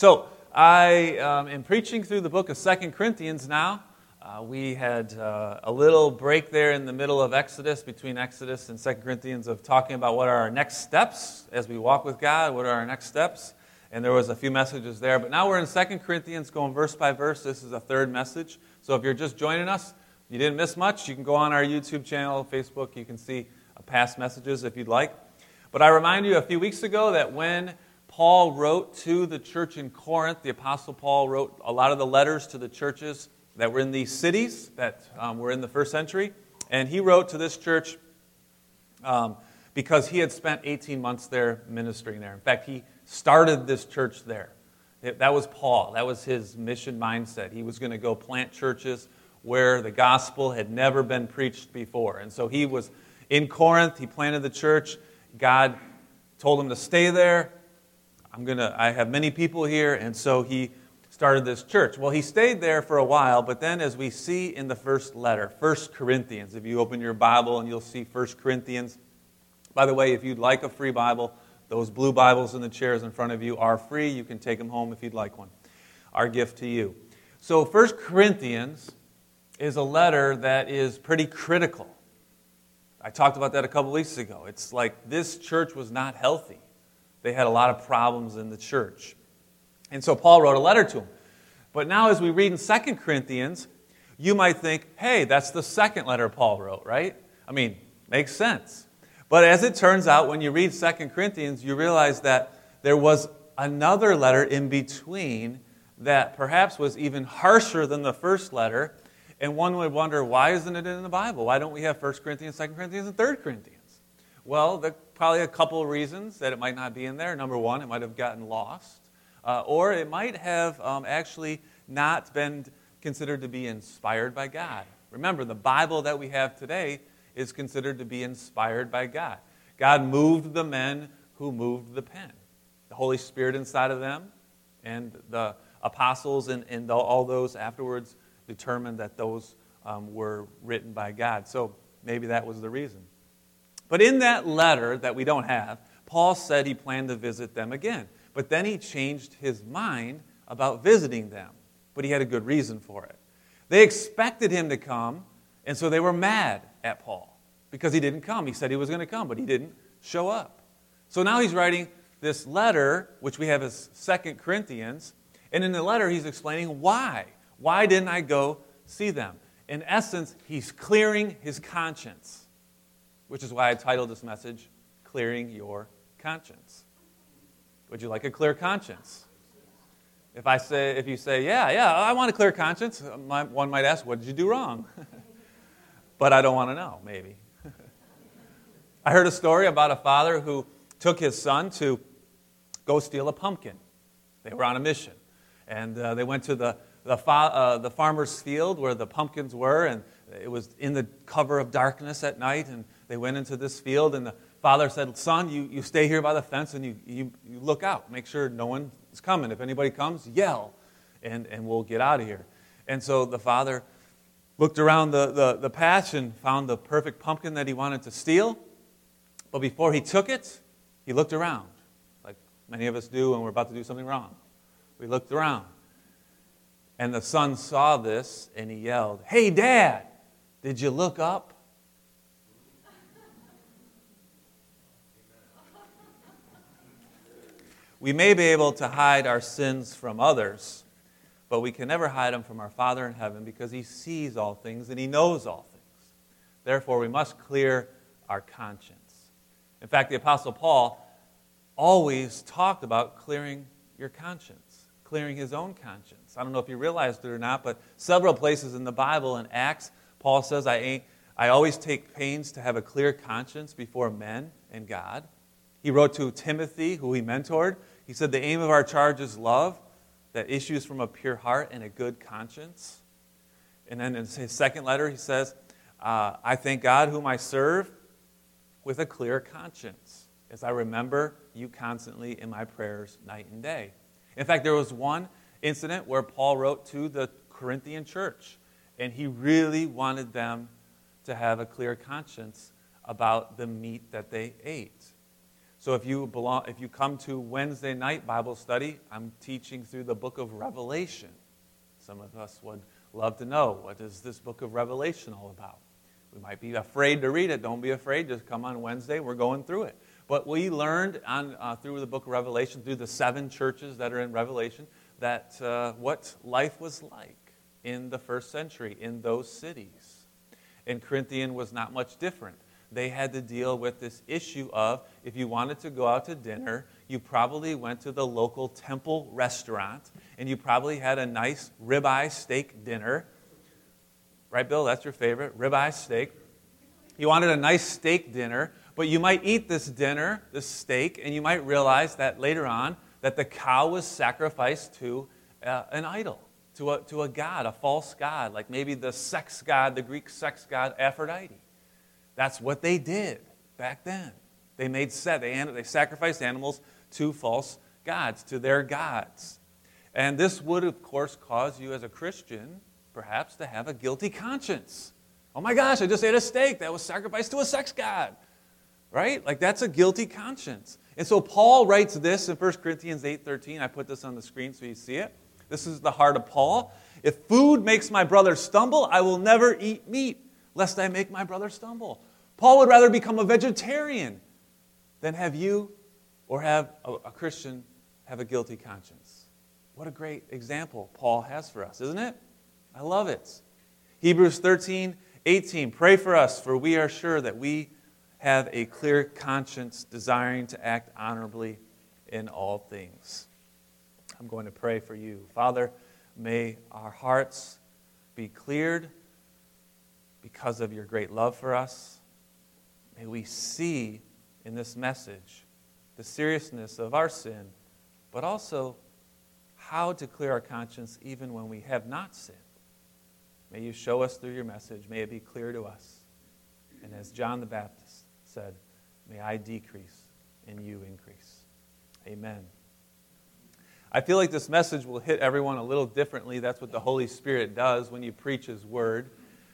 So, I um, am preaching through the book of Second Corinthians now. Uh, we had uh, a little break there in the middle of Exodus, between Exodus and Second Corinthians, of talking about what are our next steps as we walk with God, what are our next steps. And there was a few messages there. But now we're in Second Corinthians, going verse by verse. This is a third message. So if you're just joining us, you didn't miss much. You can go on our YouTube channel, Facebook. You can see uh, past messages if you'd like. But I remind you a few weeks ago that when Paul wrote to the church in Corinth. The Apostle Paul wrote a lot of the letters to the churches that were in these cities that um, were in the first century. And he wrote to this church um, because he had spent 18 months there ministering there. In fact, he started this church there. It, that was Paul. That was his mission mindset. He was going to go plant churches where the gospel had never been preached before. And so he was in Corinth. He planted the church. God told him to stay there. I'm gonna, I have many people here, and so he started this church. Well, he stayed there for a while, but then as we see in the first letter, 1 Corinthians, if you open your Bible and you'll see 1 Corinthians. By the way, if you'd like a free Bible, those blue Bibles in the chairs in front of you are free. You can take them home if you'd like one. Our gift to you. So 1 Corinthians is a letter that is pretty critical. I talked about that a couple weeks ago. It's like this church was not healthy. They had a lot of problems in the church. And so Paul wrote a letter to them. But now, as we read in 2 Corinthians, you might think, hey, that's the second letter Paul wrote, right? I mean, makes sense. But as it turns out, when you read 2 Corinthians, you realize that there was another letter in between that perhaps was even harsher than the first letter. And one would wonder, why isn't it in the Bible? Why don't we have 1 Corinthians, 2 Corinthians, and 3 Corinthians? Well, the probably a couple of reasons that it might not be in there. Number one, it might have gotten lost, uh, or it might have um, actually not been considered to be inspired by God. Remember, the Bible that we have today is considered to be inspired by God. God moved the men who moved the pen. The Holy Spirit inside of them and the apostles and, and all those afterwards determined that those um, were written by God. So maybe that was the reason. But in that letter that we don't have, Paul said he planned to visit them again. But then he changed his mind about visiting them. But he had a good reason for it. They expected him to come, and so they were mad at Paul because he didn't come. He said he was going to come, but he didn't show up. So now he's writing this letter, which we have as Second Corinthians, and in the letter he's explaining why. Why didn't I go see them? In essence, he's clearing his conscience which is why I titled this message, Clearing Your Conscience. Would you like a clear conscience? If I say, if you say, yeah, yeah, I want a clear conscience, one might ask, what did you do wrong? but I don't want to know, maybe. I heard a story about a father who took his son to go steal a pumpkin. They were on a mission. And uh, they went to the, the, fa- uh, the farmer's field where the pumpkins were, and it was in the cover of darkness at night. And they went into this field, and the father said, Son, you, you stay here by the fence and you, you, you look out. Make sure no one is coming. If anybody comes, yell, and, and we'll get out of here. And so the father looked around the, the, the patch and found the perfect pumpkin that he wanted to steal. But before he took it, he looked around, like many of us do when we're about to do something wrong. We looked around. And the son saw this and he yelled, Hey, Dad, did you look up? We may be able to hide our sins from others, but we can never hide them from our Father in heaven because He sees all things and He knows all things. Therefore, we must clear our conscience. In fact, the Apostle Paul always talked about clearing your conscience, clearing his own conscience. I don't know if you realized it or not, but several places in the Bible in Acts, Paul says, I, ain't, I always take pains to have a clear conscience before men and God. He wrote to Timothy, who he mentored. He said, The aim of our charge is love that issues from a pure heart and a good conscience. And then in his second letter, he says, uh, I thank God whom I serve with a clear conscience, as I remember you constantly in my prayers night and day. In fact, there was one incident where Paul wrote to the Corinthian church, and he really wanted them to have a clear conscience about the meat that they ate. So if you belong, if you come to Wednesday night Bible study, I'm teaching through the book of Revelation. Some of us would love to know what is this book of Revelation all about. We might be afraid to read it. Don't be afraid. Just come on Wednesday. We're going through it. But we learned on, uh, through the book of Revelation, through the seven churches that are in Revelation, that uh, what life was like in the first century in those cities. And Corinthian was not much different. They had to deal with this issue of if you wanted to go out to dinner, you probably went to the local temple restaurant and you probably had a nice ribeye steak dinner. Right, Bill? That's your favorite ribeye steak. You wanted a nice steak dinner, but you might eat this dinner, this steak, and you might realize that later on that the cow was sacrificed to uh, an idol, to a, to a god, a false god, like maybe the sex god, the Greek sex god Aphrodite. That's what they did back then. They made set, they, they sacrificed animals to false gods, to their gods. And this would, of course, cause you as a Christian, perhaps, to have a guilty conscience. Oh my gosh, I just ate a steak that was sacrificed to a sex god right? Like that's a guilty conscience. And so Paul writes this in 1 Corinthians 8:13. I put this on the screen so you see it. This is the heart of Paul. If food makes my brother stumble, I will never eat meat, lest I make my brother stumble. Paul would rather become a vegetarian than have you or have a, a Christian have a guilty conscience. What a great example Paul has for us, isn't it? I love it. Hebrews 13, 18. Pray for us, for we are sure that we have a clear conscience, desiring to act honorably in all things. I'm going to pray for you. Father, may our hearts be cleared because of your great love for us. May we see in this message the seriousness of our sin, but also how to clear our conscience even when we have not sinned. May you show us through your message. May it be clear to us. And as John the Baptist, said, May I decrease and you increase. Amen. I feel like this message will hit everyone a little differently. That's what the Holy Spirit does when you preach His Word.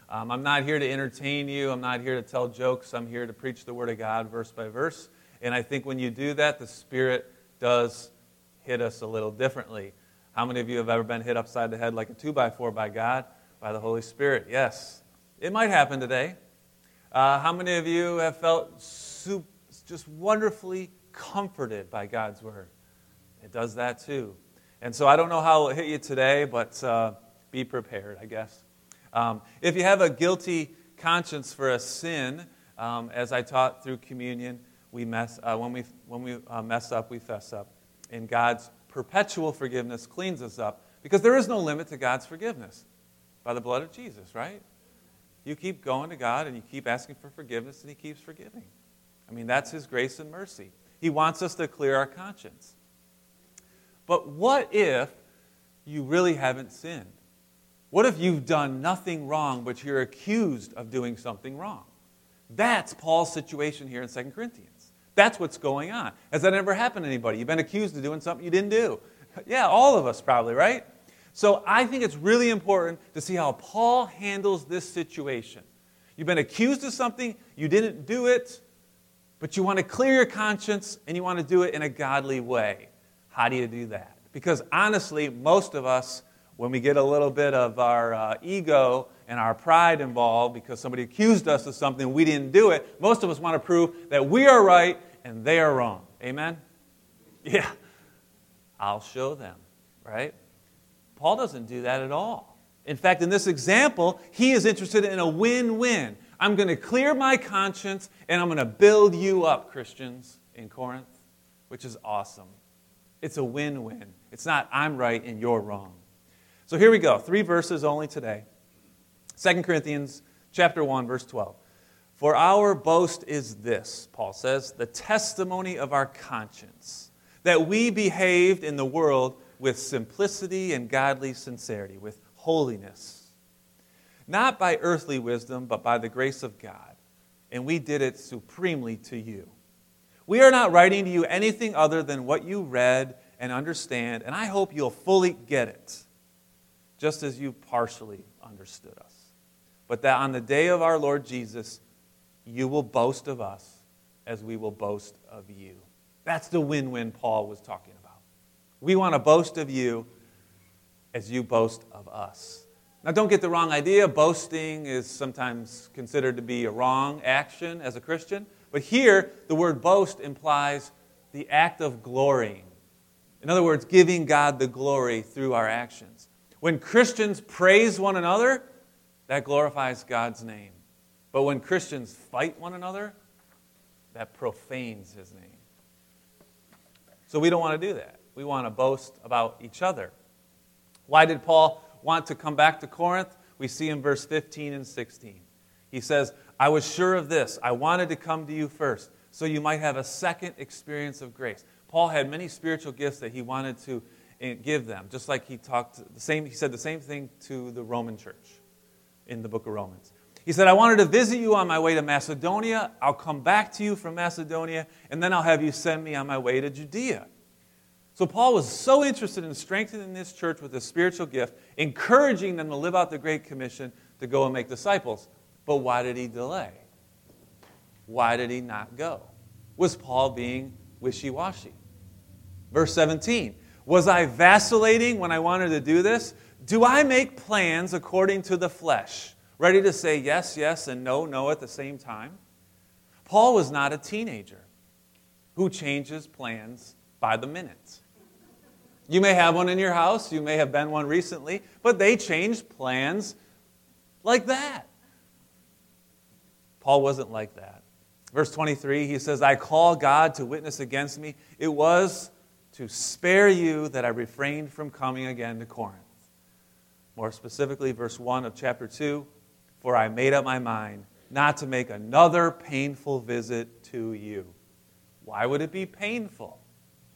Um, I'm not here to entertain you. I'm not here to tell jokes. I'm here to preach the Word of God verse by verse. And I think when you do that, the Spirit does hit us a little differently. How many of you have ever been hit upside the head like a two by four by God, by the Holy Spirit? Yes. It might happen today. Uh, how many of you have felt super, just wonderfully comforted by God's word? It does that too. And so I don't know how it'll hit you today, but uh, be prepared, I guess. Um, if you have a guilty conscience for a sin, um, as I taught through communion, we mess, uh, when we, when we uh, mess up, we fess up. And God's perpetual forgiveness cleans us up because there is no limit to God's forgiveness by the blood of Jesus, right? you keep going to God and you keep asking for forgiveness, and He keeps forgiving. I mean, that's His grace and mercy. He wants us to clear our conscience. But what if you really haven't sinned? What if you've done nothing wrong, but you're accused of doing something wrong? That's Paul's situation here in 2 Corinthians. That's what's going on. Has that ever happened to anybody? You've been accused of doing something you didn't do. Yeah, all of us probably, right? So I think it's really important to see how Paul handles this situation. You've been accused of something, you didn't do it, but you want to clear your conscience and you want to do it in a godly way. How do you do that? Because honestly, most of us, when we get a little bit of our uh, ego and our pride involved because somebody accused us of something we didn't do it, most of us want to prove that we are right and they are wrong. Amen? Yeah. I'll show them, right? Paul doesn't do that at all. In fact, in this example, he is interested in a win win. I'm going to clear my conscience and I'm going to build you up, Christians, in Corinth, which is awesome. It's a win win. It's not I'm right and you're wrong. So here we go. Three verses only today. 2 Corinthians chapter 1 verse 12. For our boast is this, Paul says, the testimony of our conscience, that we behaved in the world with simplicity and godly sincerity, with holiness. Not by earthly wisdom, but by the grace of God. And we did it supremely to you. We are not writing to you anything other than what you read and understand, and I hope you'll fully get it, just as you partially understood us. But that on the day of our Lord Jesus, you will boast of us as we will boast of you. That's the win win Paul was talking about. We want to boast of you as you boast of us. Now, don't get the wrong idea. Boasting is sometimes considered to be a wrong action as a Christian. But here, the word boast implies the act of glorying. In other words, giving God the glory through our actions. When Christians praise one another, that glorifies God's name. But when Christians fight one another, that profanes his name. So we don't want to do that. We want to boast about each other. Why did Paul want to come back to Corinth? We see in verse 15 and 16. He says, I was sure of this. I wanted to come to you first, so you might have a second experience of grace. Paul had many spiritual gifts that he wanted to eh, give them, just like he talked the same, he said the same thing to the Roman church in the book of Romans. He said, I wanted to visit you on my way to Macedonia. I'll come back to you from Macedonia, and then I'll have you send me on my way to Judea. So Paul was so interested in strengthening this church with a spiritual gift, encouraging them to live out the Great Commission to go and make disciples. But why did he delay? Why did he not go? Was Paul being wishy washy? Verse 17 Was I vacillating when I wanted to do this? Do I make plans according to the flesh, ready to say yes, yes, and no, no at the same time? Paul was not a teenager who changes plans by the minute. You may have one in your house, you may have been one recently, but they changed plans like that. Paul wasn't like that. Verse 23, he says, I call God to witness against me. It was to spare you that I refrained from coming again to Corinth. More specifically, verse 1 of chapter 2 For I made up my mind not to make another painful visit to you. Why would it be painful?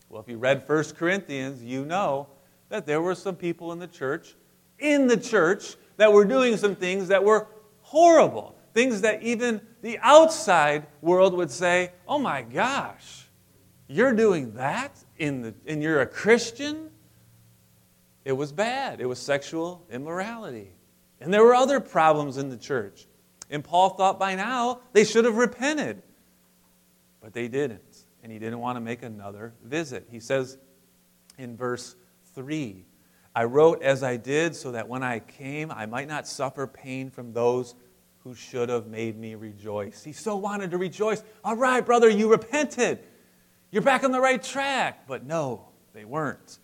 Well, if you read 1 Corinthians, you know that there were some people in the church, in the church, that were doing some things that were horrible. Things that even the outside world would say, oh my gosh, you're doing that in the, and you're a Christian? It was bad. It was sexual immorality. And there were other problems in the church. And Paul thought by now they should have repented. But they didn't. And he didn't want to make another visit. He says in verse 3 I wrote as I did so that when I came, I might not suffer pain from those who should have made me rejoice. He so wanted to rejoice. All right, brother, you repented. You're back on the right track. But no, they weren't.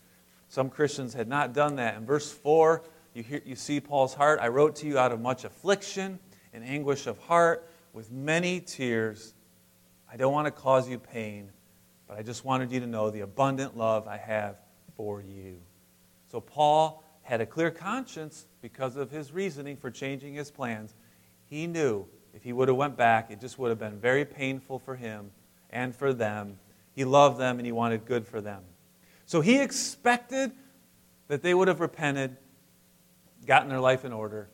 Some Christians had not done that. In verse 4, you, hear, you see Paul's heart. I wrote to you out of much affliction and anguish of heart with many tears. I don't want to cause you pain, but I just wanted you to know the abundant love I have for you. So Paul had a clear conscience because of his reasoning for changing his plans. He knew if he would have went back, it just would have been very painful for him and for them. He loved them and he wanted good for them. So he expected that they would have repented, gotten their life in order,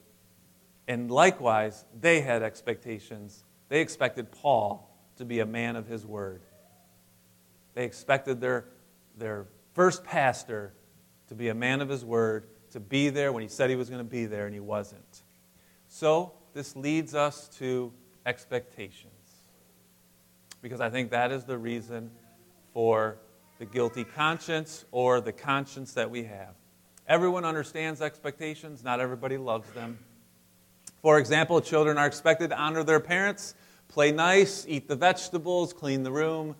and likewise, they had expectations. They expected Paul to be a man of his word. They expected their, their first pastor to be a man of his word, to be there when he said he was going to be there, and he wasn't. So, this leads us to expectations. Because I think that is the reason for the guilty conscience or the conscience that we have. Everyone understands expectations, not everybody loves them. For example, children are expected to honor their parents, play nice, eat the vegetables, clean the room.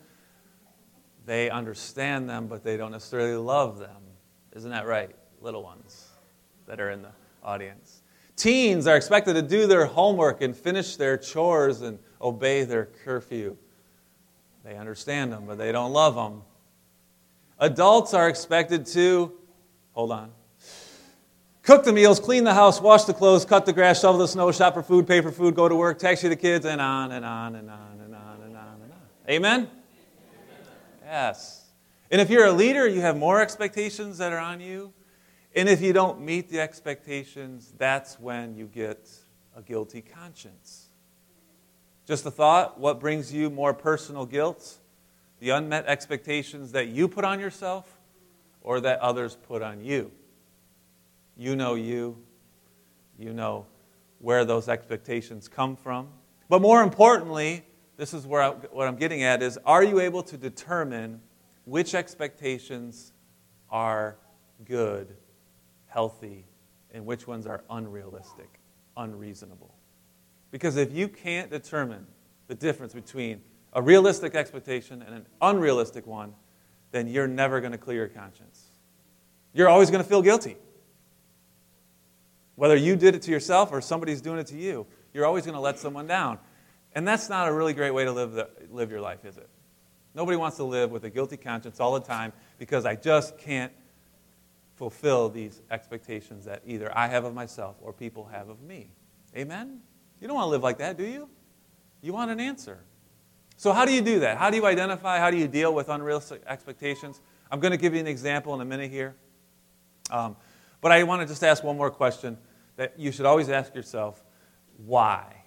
They understand them, but they don't necessarily love them. Isn't that right, little ones that are in the audience? Teens are expected to do their homework and finish their chores and obey their curfew. They understand them, but they don't love them. Adults are expected to, hold on, cook the meals, clean the house, wash the clothes, cut the grass, shovel the snow, shop for food, pay for food, go to work, taxi the kids, and on and on and on and on and on and on. Amen? Yes. And if you're a leader, you have more expectations that are on you. And if you don't meet the expectations, that's when you get a guilty conscience. Just a thought what brings you more personal guilt? the unmet expectations that you put on yourself or that others put on you. You know you. You know where those expectations come from. But more importantly, this is where I, what I'm getting at is are you able to determine which expectations are good, healthy, and which ones are unrealistic, unreasonable? Because if you can't determine the difference between a realistic expectation and an unrealistic one, then you're never going to clear your conscience. You're always going to feel guilty. Whether you did it to yourself or somebody's doing it to you, you're always going to let someone down. And that's not a really great way to live, the, live your life, is it? Nobody wants to live with a guilty conscience all the time because I just can't fulfill these expectations that either I have of myself or people have of me. Amen? You don't want to live like that, do you? You want an answer. So, how do you do that? How do you identify? How do you deal with unrealistic expectations? I'm going to give you an example in a minute here. Um, but I want to just ask one more question that you should always ask yourself why?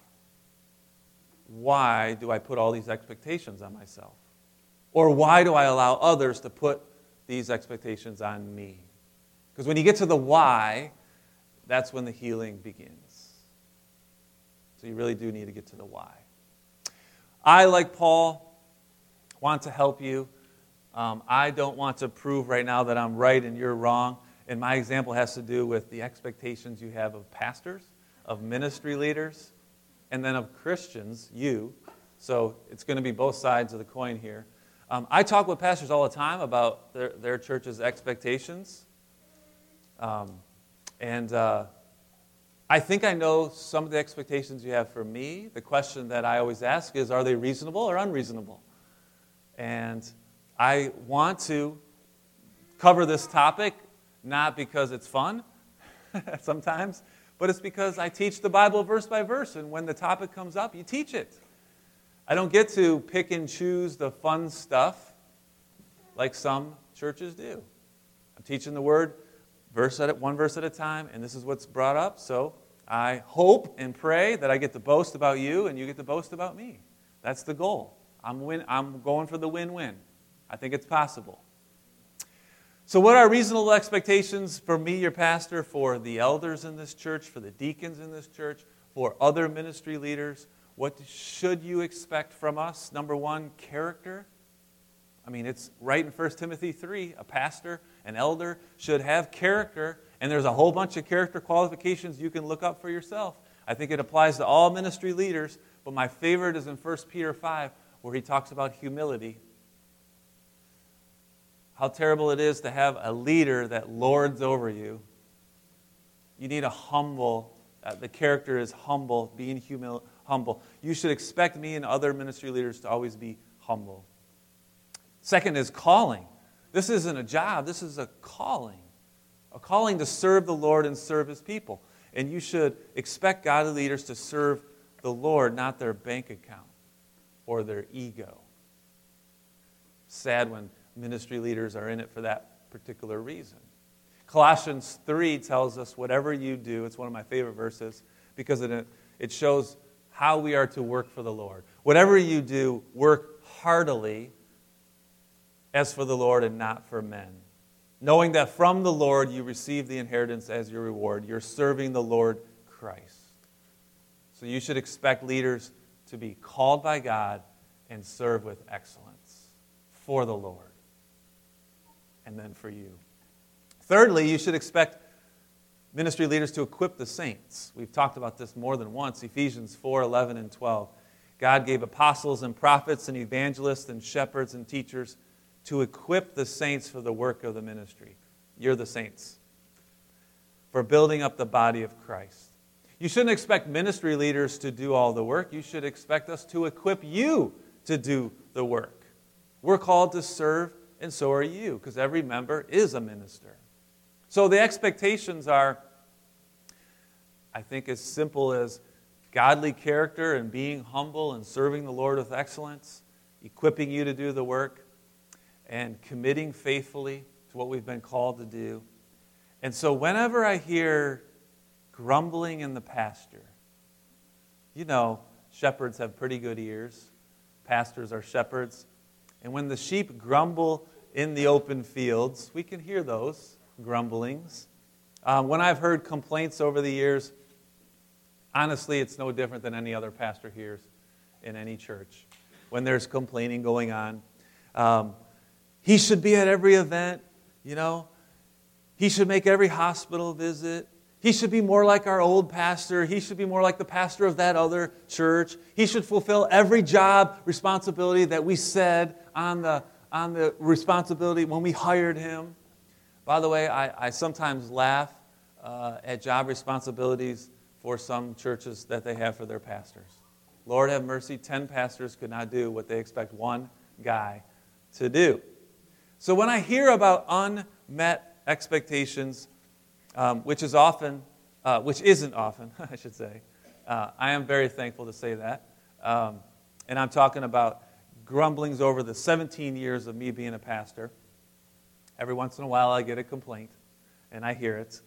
Why do I put all these expectations on myself? Or why do I allow others to put these expectations on me? Because when you get to the why, that's when the healing begins. You really do need to get to the why. I, like Paul, want to help you. Um, I don't want to prove right now that I'm right and you're wrong. And my example has to do with the expectations you have of pastors, of ministry leaders, and then of Christians, you. So it's going to be both sides of the coin here. Um, I talk with pastors all the time about their, their church's expectations. Um, and uh, I think I know some of the expectations you have for me. The question that I always ask is are they reasonable or unreasonable? And I want to cover this topic not because it's fun sometimes, but it's because I teach the Bible verse by verse. And when the topic comes up, you teach it. I don't get to pick and choose the fun stuff like some churches do. I'm teaching the word verse at one verse at a time, and this is what's brought up. So I hope and pray that I get to boast about you and you get to boast about me. That's the goal. I'm, win, I'm going for the win win. I think it's possible. So, what are reasonable expectations for me, your pastor, for the elders in this church, for the deacons in this church, for other ministry leaders? What should you expect from us? Number one, character. I mean, it's right in 1 Timothy 3. A pastor, an elder, should have character, and there's a whole bunch of character qualifications you can look up for yourself. I think it applies to all ministry leaders, but my favorite is in 1 Peter 5, where he talks about humility. How terrible it is to have a leader that lords over you. You need a humble, uh, the character is humble, being humil- humble. You should expect me and other ministry leaders to always be humble. Second is calling. This isn't a job, this is a calling. A calling to serve the Lord and serve his people. And you should expect godly leaders to serve the Lord, not their bank account or their ego. Sad when ministry leaders are in it for that particular reason. Colossians 3 tells us, whatever you do, it's one of my favorite verses because it, it shows how we are to work for the Lord. Whatever you do, work heartily as for the Lord and not for men. Knowing that from the Lord you receive the inheritance as your reward. You're serving the Lord Christ. So you should expect leaders to be called by God and serve with excellence for the Lord and then for you. Thirdly, you should expect ministry leaders to equip the saints. We've talked about this more than once Ephesians 4 11 and 12. God gave apostles and prophets and evangelists and shepherds and teachers to equip the saints for the work of the ministry. You're the saints. For building up the body of Christ. You shouldn't expect ministry leaders to do all the work. You should expect us to equip you to do the work. We're called to serve, and so are you, because every member is a minister. So the expectations are, I think, as simple as godly character and being humble and serving the Lord with excellence, equipping you to do the work, and committing faithfully to what we've been called to do. And so, whenever I hear grumbling in the pasture, you know, shepherds have pretty good ears, pastors are shepherds. And when the sheep grumble in the open fields, we can hear those grumblings. Um, when I've heard complaints over the years, honestly, it's no different than any other pastor hears. in any church when there's complaining going on. Um, he should be at every event, you know. He should make every hospital visit. He should be more like our old pastor. He should be more like the pastor of that other church. He should fulfill every job responsibility that we said on the, on the responsibility when we hired him. By the way, I, I sometimes laugh uh, at job responsibilities for some churches that they have for their pastors. Lord have mercy, 10 pastors could not do what they expect one guy to do. So when I hear about unmet expectations, um, which is often, uh, which isn't often, I should say. Uh, I am very thankful to say that. Um, and I'm talking about grumblings over the 17 years of me being a pastor. Every once in a while, I get a complaint, and I hear it.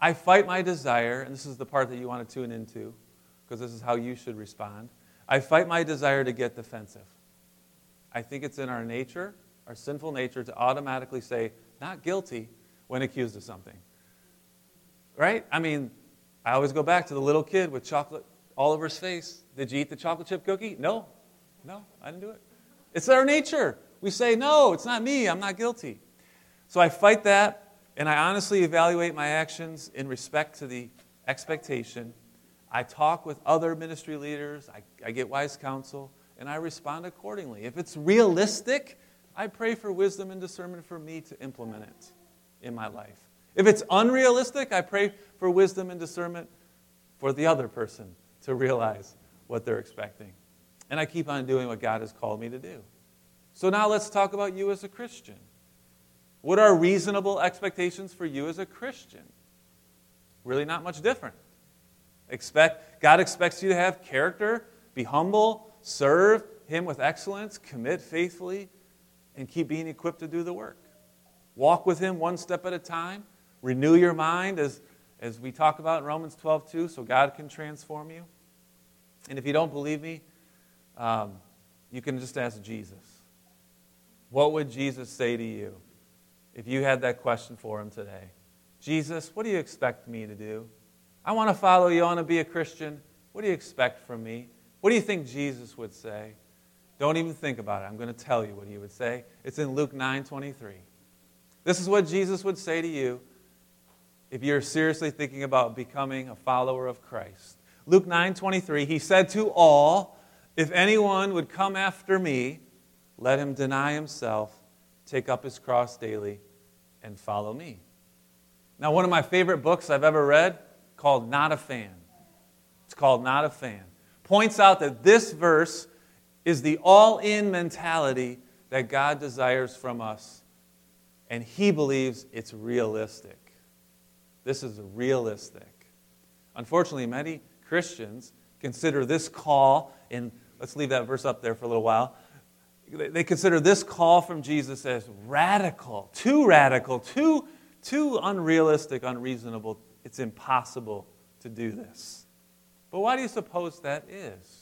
I fight my desire, and this is the part that you want to tune into, because this is how you should respond. I fight my desire to get defensive. I think it's in our nature, our sinful nature, to automatically say, not guilty, when accused of something. Right? I mean, I always go back to the little kid with chocolate all over his face. Did you eat the chocolate chip cookie? No. No, I didn't do it. It's our nature. We say, no, it's not me. I'm not guilty. So I fight that, and I honestly evaluate my actions in respect to the expectation. I talk with other ministry leaders, I, I get wise counsel, and I respond accordingly. If it's realistic, I pray for wisdom and discernment for me to implement it in my life. If it's unrealistic, I pray for wisdom and discernment for the other person to realize what they're expecting. And I keep on doing what God has called me to do. So now let's talk about you as a Christian. What are reasonable expectations for you as a Christian? Really, not much different. Expect, God expects you to have character, be humble, serve Him with excellence, commit faithfully, and keep being equipped to do the work. Walk with Him one step at a time, Renew your mind as, as we talk about in Romans 12, 2, so God can transform you. And if you don't believe me, um, you can just ask Jesus. What would Jesus say to you if you had that question for him today? Jesus, what do you expect me to do? I want to follow you. I want to be a Christian. What do you expect from me? What do you think Jesus would say? Don't even think about it. I'm going to tell you what he would say. It's in Luke 9 23. This is what Jesus would say to you if you're seriously thinking about becoming a follower of Christ. Luke 9:23, he said to all, if anyone would come after me, let him deny himself, take up his cross daily and follow me. Now, one of my favorite books I've ever read called Not a Fan. It's called Not a Fan. Points out that this verse is the all-in mentality that God desires from us, and he believes it's realistic. This is realistic. Unfortunately, many Christians consider this call, and let's leave that verse up there for a little while. They consider this call from Jesus as radical, too radical, too, too unrealistic, unreasonable. It's impossible to do this. But why do you suppose that is?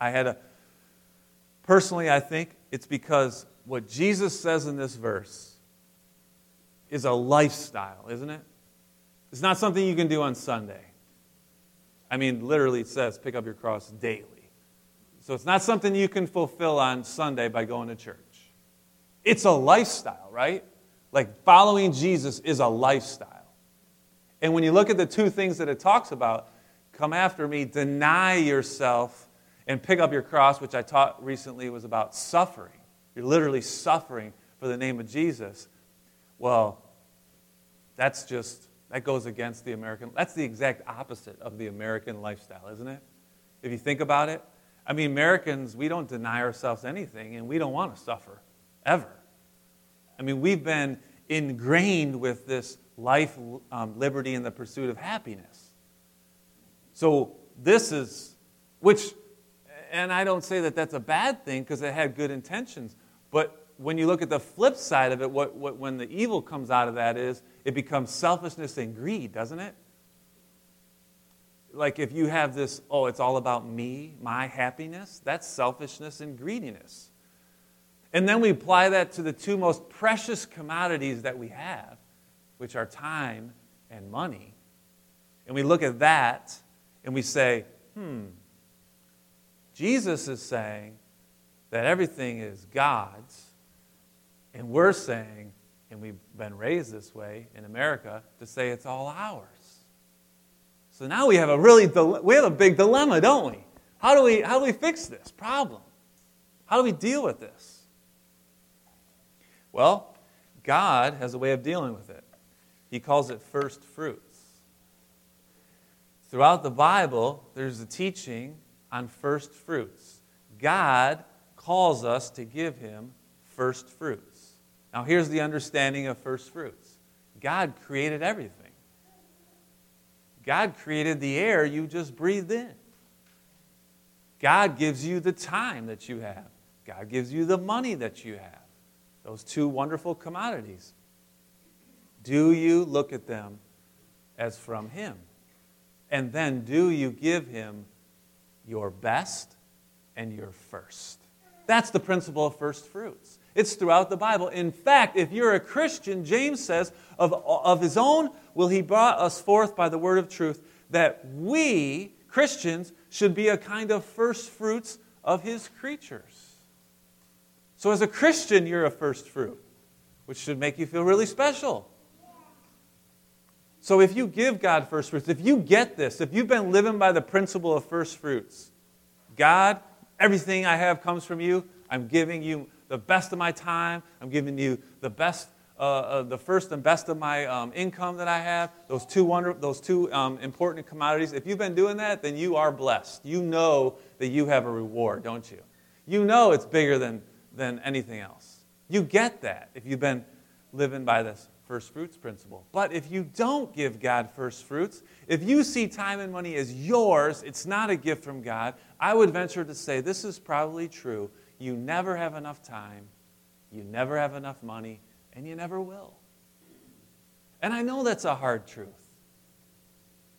I had a, personally, I think it's because what Jesus says in this verse is a lifestyle, isn't it? It's not something you can do on Sunday. I mean, literally, it says pick up your cross daily. So it's not something you can fulfill on Sunday by going to church. It's a lifestyle, right? Like following Jesus is a lifestyle. And when you look at the two things that it talks about, come after me, deny yourself, and pick up your cross, which I taught recently was about suffering. You're literally suffering for the name of Jesus. Well, that's just, that goes against the American, that's the exact opposite of the American lifestyle, isn't it? If you think about it, I mean, Americans, we don't deny ourselves anything and we don't want to suffer, ever. I mean, we've been ingrained with this life, um, liberty, and the pursuit of happiness. So, this is, which, and I don't say that that's a bad thing because it had good intentions, but when you look at the flip side of it, what, what, when the evil comes out of that is it becomes selfishness and greed, doesn't it? Like if you have this, oh, it's all about me, my happiness, that's selfishness and greediness. And then we apply that to the two most precious commodities that we have, which are time and money. And we look at that and we say, hmm, Jesus is saying that everything is God's, and we're saying, and we've been raised this way in America, to say it's all ours. So now we have a really we have a big dilemma, don't we? How do we how do we fix this problem? How do we deal with this? Well, God has a way of dealing with it. He calls it first fruits. Throughout the Bible, there's a teaching on first fruits. God calls us to give him first fruits. Now, here's the understanding of first fruits God created everything. God created the air you just breathed in. God gives you the time that you have. God gives you the money that you have. Those two wonderful commodities. Do you look at them as from Him? And then do you give Him your best and your first? That's the principle of first fruits. It's throughout the Bible. In fact, if you're a Christian, James says, of, of his own will he brought us forth by the word of truth, that we, Christians, should be a kind of first fruits of his creatures. So, as a Christian, you're a first fruit, which should make you feel really special. So, if you give God first fruits, if you get this, if you've been living by the principle of first fruits, God, everything I have comes from you, I'm giving you the best of my time, I'm giving you the best uh, uh, the first and best of my um, income that I have, those two, wonder, those two um, important commodities. If you've been doing that, then you are blessed. You know that you have a reward, don't you? You know it's bigger than, than anything else. You get that if you've been living by this first fruits principle. But if you don't give God first fruits, if you see time and money as yours, it's not a gift from God, I would venture to say this is probably true. You never have enough time, you never have enough money, and you never will. And I know that's a hard truth.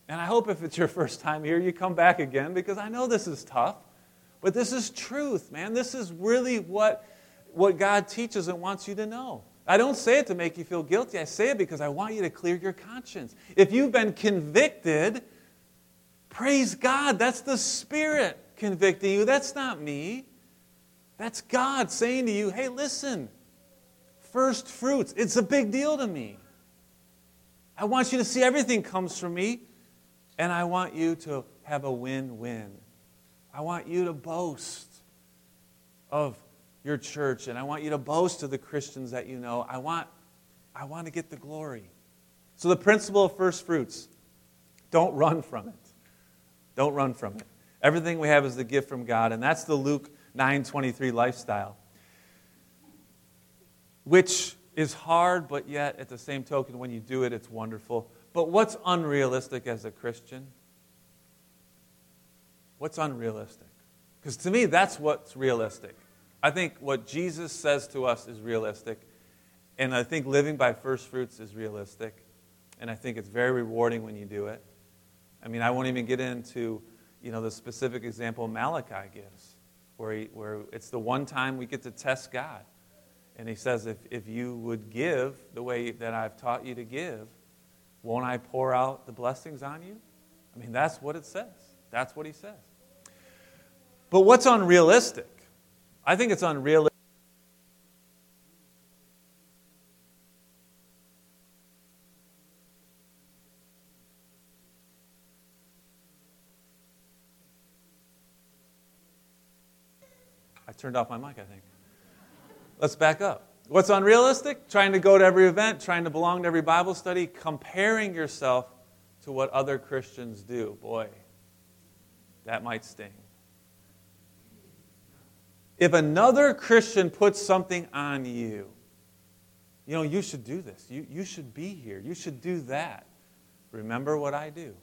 And I hope if it's your first time here, you come back again because I know this is tough. But this is truth, man. This is really what, what God teaches and wants you to know. I don't say it to make you feel guilty. I say it because I want you to clear your conscience. If you've been convicted, praise God. That's the Spirit convicting you. That's not me. That's God saying to you, hey, listen, first fruits. It's a big deal to me. I want you to see everything comes from me, and I want you to have a win win. I want you to boast of your church, and I want you to boast of the Christians that you know. I want, I want to get the glory. So, the principle of first fruits don't run from it. Don't run from it. Everything we have is the gift from God, and that's the Luke 9:23 lifestyle which is hard, but yet at the same token, when you do it, it's wonderful. But what's unrealistic as a Christian? What's unrealistic? Because to me, that's what's realistic. I think what Jesus says to us is realistic. And I think living by first fruits is realistic. And I think it's very rewarding when you do it. I mean, I won't even get into you know, the specific example Malachi gives, where, he, where it's the one time we get to test God. And he says, if, if you would give the way that I've taught you to give, won't I pour out the blessings on you? I mean, that's what it says. That's what he says. But what's unrealistic? I think it's unrealistic. I turned off my mic, I think. Let's back up. What's unrealistic? Trying to go to every event, trying to belong to every Bible study, comparing yourself to what other Christians do. Boy, that might sting. If another Christian puts something on you, you know, you should do this. You, you should be here. You should do that. Remember what I do.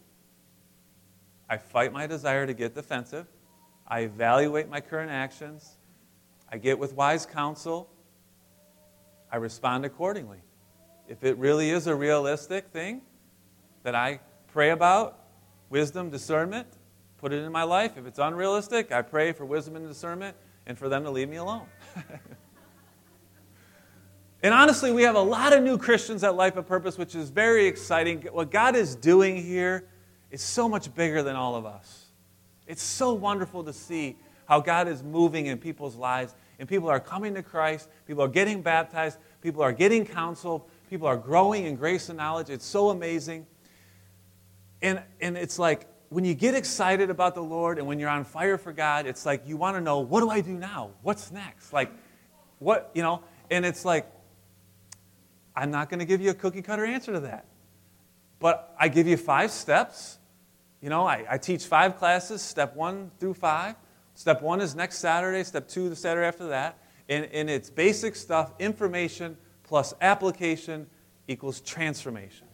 I fight my desire to get defensive. I evaluate my current actions. I get with wise counsel. I respond accordingly. If it really is a realistic thing that I pray about, wisdom, discernment, put it in my life. If it's unrealistic, I pray for wisdom and discernment and for them to leave me alone. and honestly, we have a lot of new Christians at Life of Purpose, which is very exciting. What God is doing here is so much bigger than all of us. It's so wonderful to see how God is moving in people's lives, and people are coming to Christ, people are getting baptized, people are getting counsel, people are growing in grace and knowledge. It's so amazing. And, and it's like when you get excited about the Lord and when you're on fire for God, it's like you want to know, what do I do now? What's next? Like, what, you know? And it's like, I'm not going to give you a cookie cutter answer to that. But I give you five steps. You know, I, I teach five classes, step one through five. Step one is next Saturday, step two the Saturday after that. And, and it's basic stuff, information plus application equals transformation.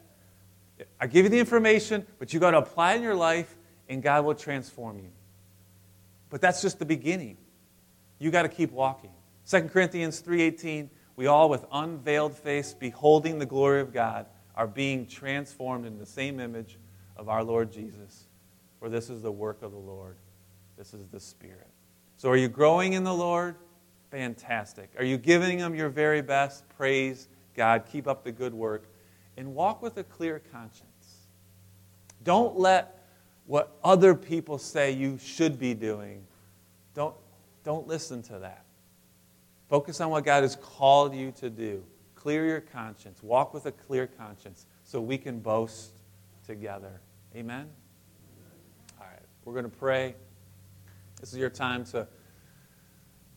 I give you the information, but you got to apply it in your life, and God will transform you. But that's just the beginning. You got to keep walking. 2 Corinthians 3:18, we all with unveiled face beholding the glory of God are being transformed in the same image of our Lord Jesus. For this is the work of the Lord. This is the Spirit. So are you growing in the Lord? Fantastic. Are you giving him your very best? Praise God. Keep up the good work and walk with a clear conscience. Don't let what other people say you should be doing, don't, don't listen to that. Focus on what God has called you to do. Clear your conscience. Walk with a clear conscience so we can boast together. Amen? All right, we're going to pray. This is your time to,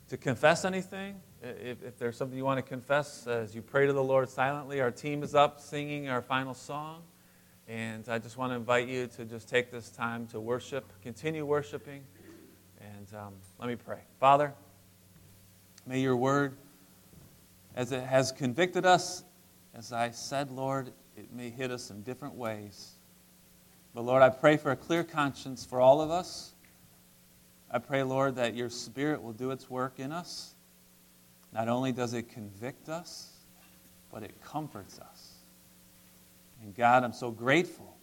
to confess anything. If, if, there's something you want to confess as you pray to the Lord silently, our team is up singing our final song. And I just want to invite you to just take this time to worship, continue worshiping. And um, let me pray. Father, may your word, as it has convicted us, as I said, Lord, it may hit us in different ways. But Lord, I pray for a clear conscience for all of us. I pray, Lord, that your spirit will do its work in us not only does it convict us, but it comforts us. And God, I'm so grateful.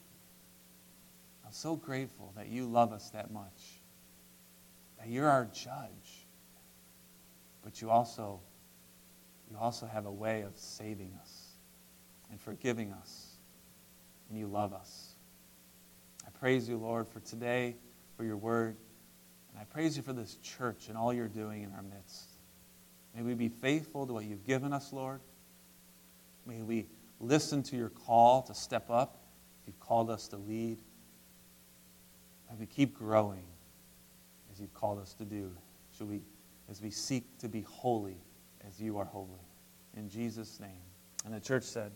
I'm so grateful that you love us that much. That you're our judge. But you also you also have a way of saving us and forgiving us. And you love us. I praise you, Lord, for today, for your word. And I praise you for this church and all you're doing in our midst. May we be faithful to what you've given us, Lord. May we listen to your call to step up. You've called us to lead. May we keep growing as you've called us to do. Should we, as we seek to be holy as you are holy. In Jesus' name. And the church said,